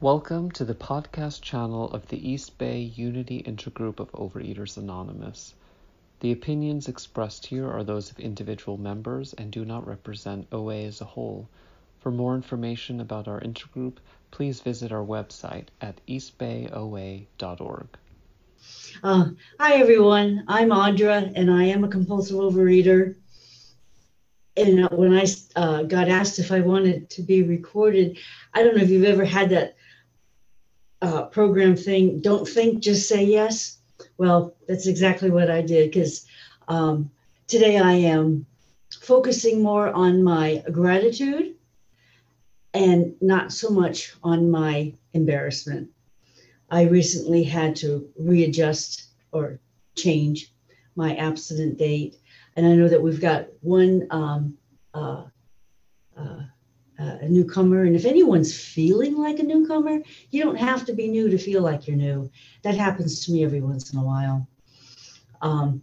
Welcome to the podcast channel of the East Bay Unity Intergroup of Overeaters Anonymous. The opinions expressed here are those of individual members and do not represent OA as a whole. For more information about our intergroup, please visit our website at eastbayoa.org. Uh, hi, everyone. I'm Audra, and I am a compulsive overeater. And when I uh, got asked if I wanted to be recorded, I don't know if you've ever had that uh, program thing. Don't think, just say yes. Well, that's exactly what I did because um, today I am focusing more on my gratitude and not so much on my embarrassment. I recently had to readjust or change my abstinent date. And I know that we've got one um, uh, uh, a newcomer. And if anyone's feeling like a newcomer, you don't have to be new to feel like you're new. That happens to me every once in a while. Um,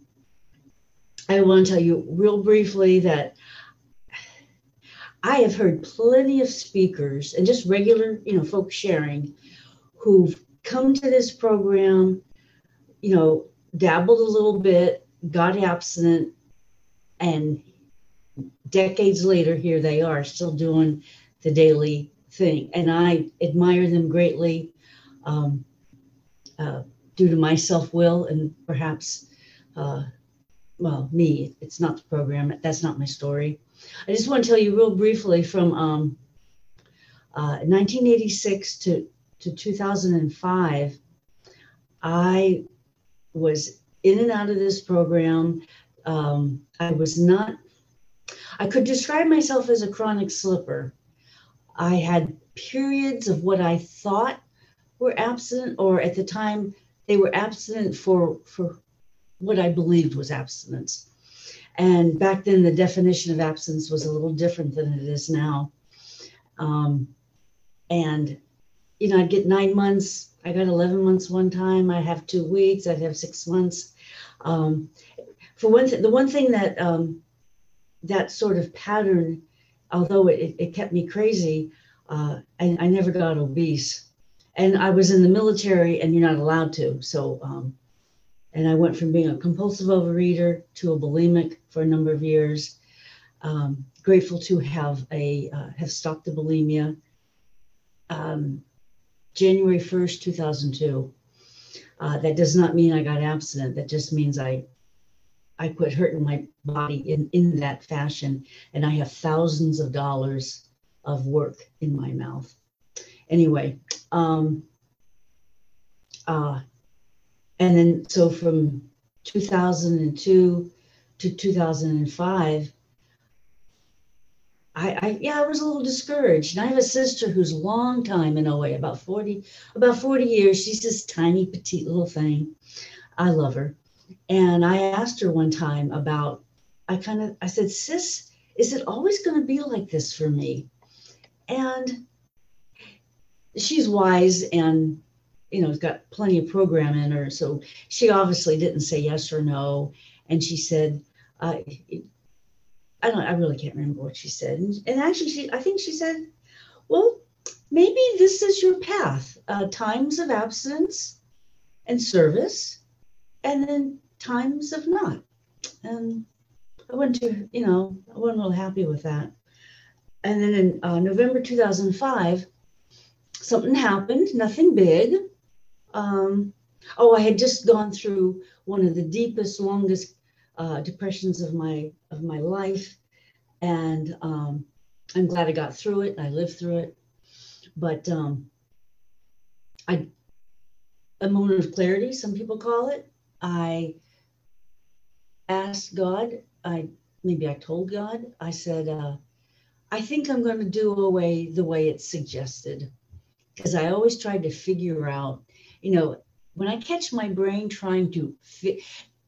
I want to tell you real briefly that I have heard plenty of speakers and just regular, you know, folks sharing who've come to this program, you know, dabbled a little bit, got abstinent, and decades later, here they are still doing the daily thing. And I admire them greatly um, uh, due to my self will and perhaps, uh, well, me. It's not the program, that's not my story. I just want to tell you real briefly from um, uh, 1986 to, to 2005, I was in and out of this program. Um, I was not I could describe myself as a chronic slipper. I had periods of what I thought were abstinent, or at the time they were abstinent for, for what I believed was abstinence. And back then, the definition of abstinence was a little different than it is now. Um, and, you know, I'd get nine months. I got 11 months one time. I'd have two weeks. I'd have six months. Um, for one thing, the one thing that um, that sort of pattern, although it, it kept me crazy, uh, I, I never got obese. And I was in the military, and you're not allowed to. So, um, and I went from being a compulsive overeater to a bulimic for a number of years. Um, grateful to have a uh, have stopped the bulimia. Um, January 1st, 2002. Uh, that does not mean I got abstinent. That just means I I quit hurting my body in, in that fashion. And I have thousands of dollars of work in my mouth. Anyway, um, uh, and then so from 2002 to 2005, I, I, yeah, I was a little discouraged. And I have a sister who's long time in OA, about 40, about 40 years. She's this tiny, petite little thing. I love her. And I asked her one time about, I kind of, I said, sis, is it always going to be like this for me? And she's wise and, you know, got plenty of program in her. So she obviously didn't say yes or no. And she said, uh, I don't, I really can't remember what she said. And, and actually, she, I think she said, well, maybe this is your path uh, times of absence and service and then times of not. And I went to, you know, I wasn't real happy with that. And then in uh, November 2005, something happened, nothing big. Um, oh, I had just gone through one of the deepest, longest uh, depressions of my of my life, and um, I'm glad I got through it. I lived through it, but um, I a moment of clarity, some people call it. I asked God, I maybe I told God, I said, uh, I think I'm going to do away the way it's suggested. Because I always tried to figure out, you know, when I catch my brain trying to, fi-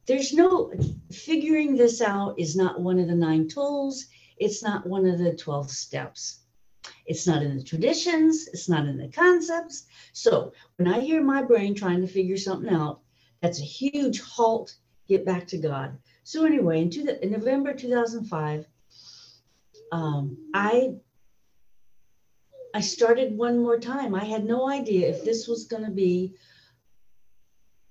there's no figuring this out is not one of the nine tools. It's not one of the 12 steps. It's not in the traditions. It's not in the concepts. So when I hear my brain trying to figure something out, that's a huge halt. Get back to God. So anyway, in, two, in November 2005, um, I I started one more time. I had no idea if this was going to be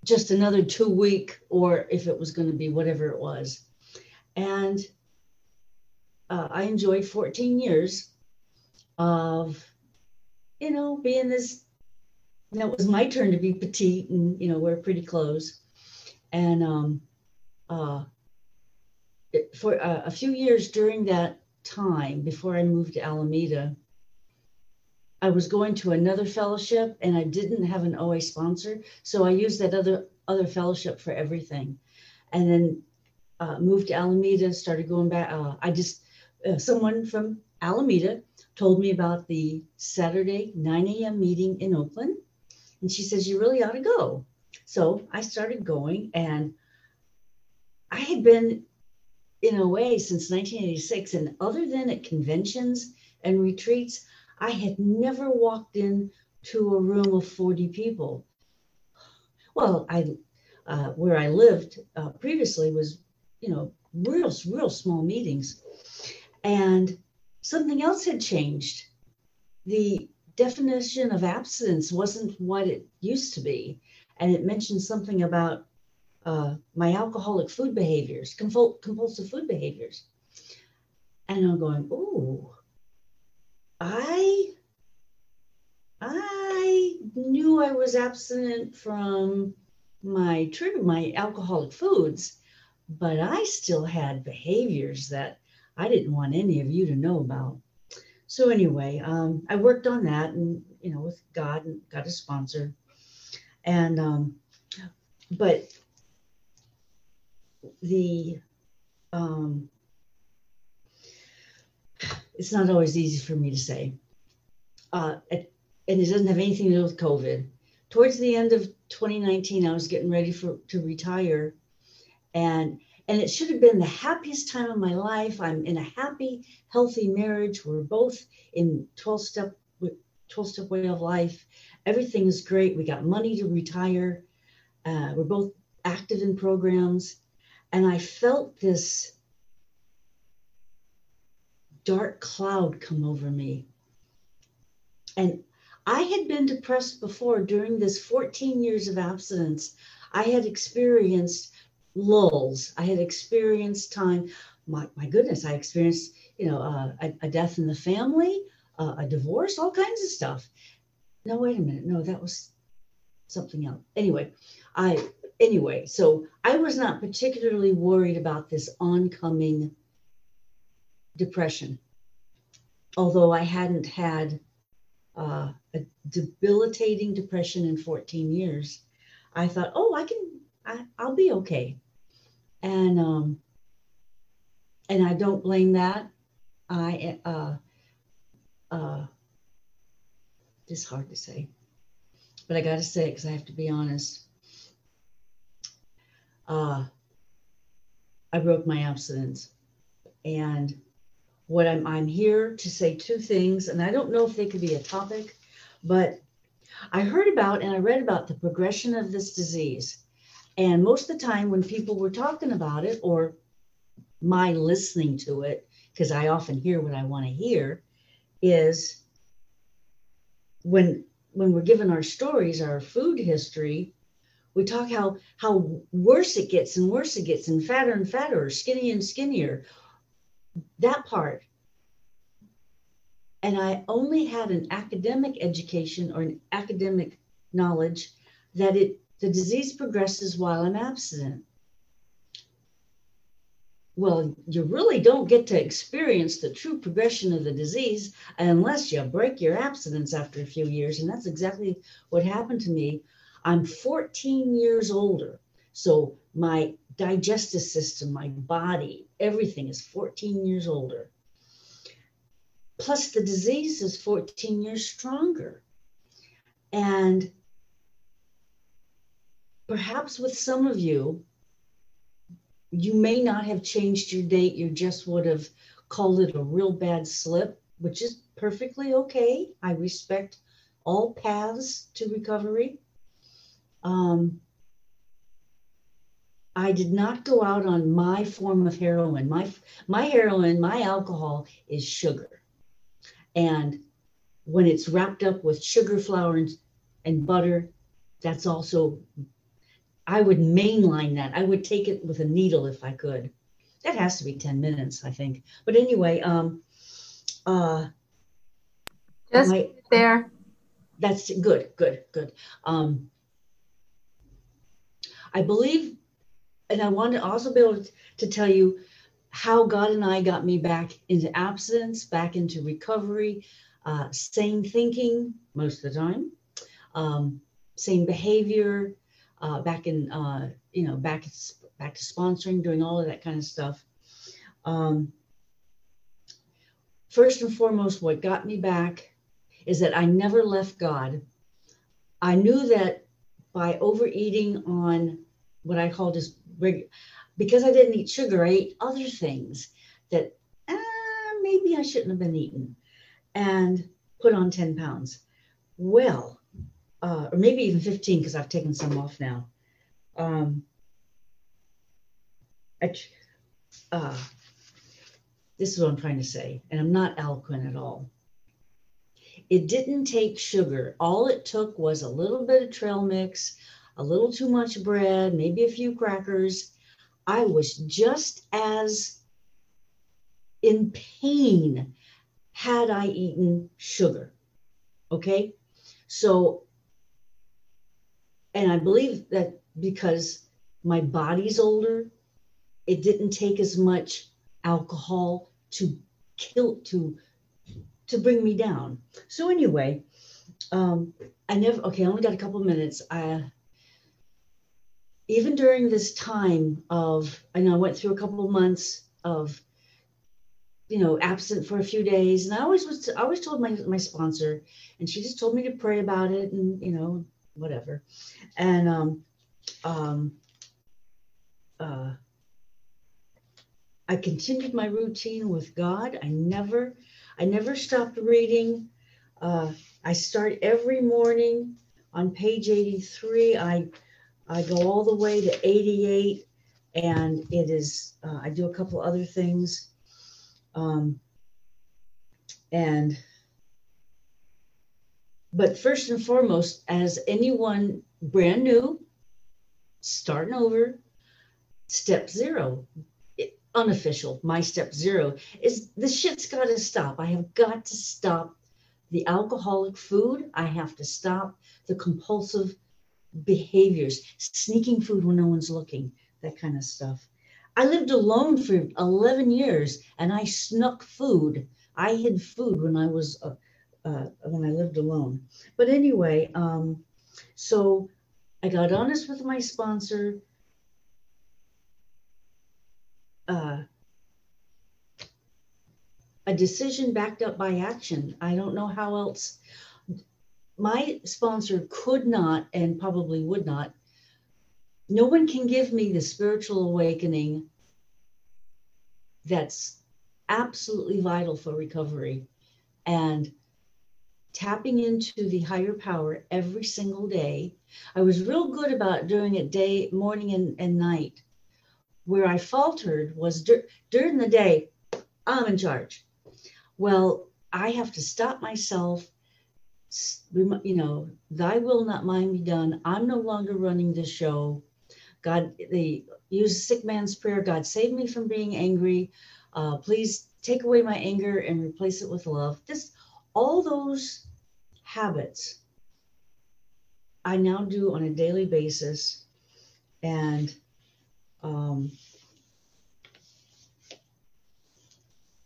just another two week or if it was going to be whatever it was. And uh, I enjoyed 14 years of, you know, being this. And it was my turn to be petite and, you know, wear pretty clothes. And um, uh, it, for uh, a few years during that time, before I moved to Alameda, I was going to another fellowship and I didn't have an OA sponsor, so I used that other other fellowship for everything, and then uh, moved to Alameda. Started going back. Uh, I just uh, someone from Alameda told me about the Saturday 9 a.m. meeting in Oakland, and she says you really ought to go. So I started going, and I had been in OA since 1986, and other than at conventions and retreats, I had never walked in to a room of 40 people. Well, I uh, where I lived uh, previously was, you know, real real small meetings, and something else had changed. The definition of abstinence wasn't what it used to be, and it mentioned something about uh, my alcoholic food behaviors, compulsive food behaviors, and I'm going, oh I I knew I was abstinent from my trigger, my alcoholic foods, but I still had behaviors that I didn't want any of you to know about. So anyway, um, I worked on that, and you know, with God, and got a sponsor, and um, but the um, it's not always easy for me to say. Uh, and it doesn't have anything to do with COVID. Towards the end of 2019, I was getting ready for to retire, and and it should have been the happiest time of my life. I'm in a happy, healthy marriage. We're both in 12 step 12 step way of life. Everything is great. We got money to retire. Uh, we're both active in programs, and I felt this dark cloud come over me. And I had been depressed before during this 14 years of abstinence. I had experienced lulls. I had experienced time. My, my goodness, I experienced, you know, uh, a, a, death in the family, uh, a divorce, all kinds of stuff. No, wait a minute. No, that was something else. Anyway, I anyway, so I was not particularly worried about this oncoming depression. Although I hadn't had uh, a debilitating depression in 14 years, I thought, oh, I can, I, I'll be okay. And um, and I don't blame that. I uh, uh, it's hard to say, but I got to say it because I have to be honest. Uh, I broke my abstinence, and what I'm, I'm here to say two things, and I don't know if they could be a topic, but I heard about and I read about the progression of this disease. And most of the time, when people were talking about it or my listening to it, because I often hear what I want to hear, is when when we're given our stories, our food history, we talk how how worse it gets and worse it gets, and fatter and fatter, or skinny and skinnier, that part. And I only had an academic education or an academic knowledge that it the disease progresses while I'm abstinent. Well, you really don't get to experience the true progression of the disease unless you break your abstinence after a few years. And that's exactly what happened to me. I'm 14 years older. So my digestive system, my body, everything is 14 years older. Plus, the disease is 14 years stronger. And perhaps with some of you, you may not have changed your date. You just would have called it a real bad slip, which is perfectly okay. I respect all paths to recovery. Um, I did not go out on my form of heroin. My my heroin, my alcohol is sugar. And when it's wrapped up with sugar, flour, and, and butter, that's also, I would mainline that. I would take it with a needle if I could. That has to be 10 minutes, I think. But anyway, um, uh, Just my- there. that's good, good, good. Um, I believe, and I want to also be able to tell you how God and I got me back into abstinence, back into recovery, uh, sane thinking most of the time, um, sane behavior, uh, back in, uh, you know, back back to sponsoring, doing all of that kind of stuff. Um, first and foremost, what got me back is that I never left God. I knew that by overeating on what I call just because I didn't eat sugar, I ate other things that uh, maybe I shouldn't have been eating and put on 10 pounds. Well, uh, or maybe even 15 because I've taken some off now. Um, I, uh, this is what I'm trying to say, and I'm not eloquent at all. It didn't take sugar. All it took was a little bit of trail mix, a little too much bread, maybe a few crackers. I was just as in pain had I eaten sugar. Okay. So, and I believe that because my body's older, it didn't take as much alcohol to kill, to to bring me down. So anyway, um, I never. Okay, I only got a couple minutes. I even during this time of, I know I went through a couple months of, you know, absent for a few days, and I always was. I always told my my sponsor, and she just told me to pray about it, and you know, whatever, and um, um, uh. I continued my routine with God. I never I never stopped reading. Uh, I start every morning on page 83. I I go all the way to 88, and it is uh, I do a couple other things, um, and but first and foremost, as anyone brand new, starting over, step zero unofficial, my step zero is the shit's got to stop. I have got to stop the alcoholic food. I have to stop the compulsive behaviors, sneaking food when no one's looking, that kind of stuff. I lived alone for 11 years and I snuck food. I hid food when I was uh, when I lived alone. But anyway, um, so I got honest with my sponsor uh, a decision backed up by action. I don't know how else. My sponsor could not and probably would not. No one can give me the spiritual awakening that's absolutely vital for recovery. And tapping into the higher power every single day. I was real good about doing it day, morning, and, and night where I faltered was dur- during the day, I'm in charge. Well, I have to stop myself. You know, thy will not mine be done. I'm no longer running the show. God, they use sick man's prayer. God, save me from being angry. Uh, please take away my anger and replace it with love. Just all those habits I now do on a daily basis. And um,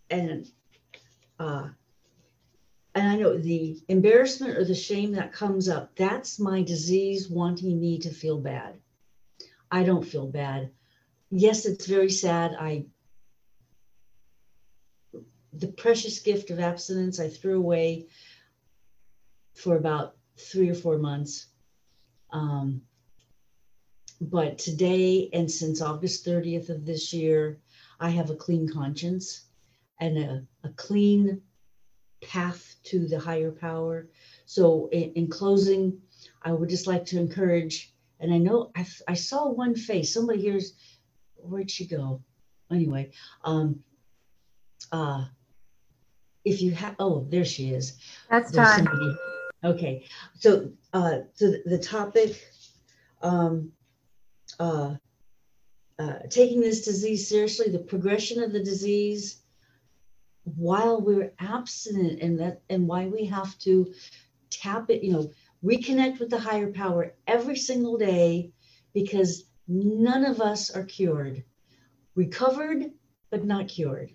and uh, and I know the embarrassment or the shame that comes up, that's my disease wanting me to feel bad. I don't feel bad. Yes, it's very sad. I the precious gift of abstinence I threw away for about three or four months. Um, but today and since August 30th of this year, I have a clean conscience and a, a clean path to the higher power. So, in, in, closing, I would just like to encourage, and I know I, I saw one face. Somebody here's, where'd she go? Anyway, um, uh, if you have, oh, there she is. That's time. Okay, so, uh, so the- the topic, um, uh, uh, taking this disease seriously, the progression of the disease while we're abstinent and that, and why we have to tap it, you know, reconnect with the higher power every single day because none of us are cured. Recovered, but not cured.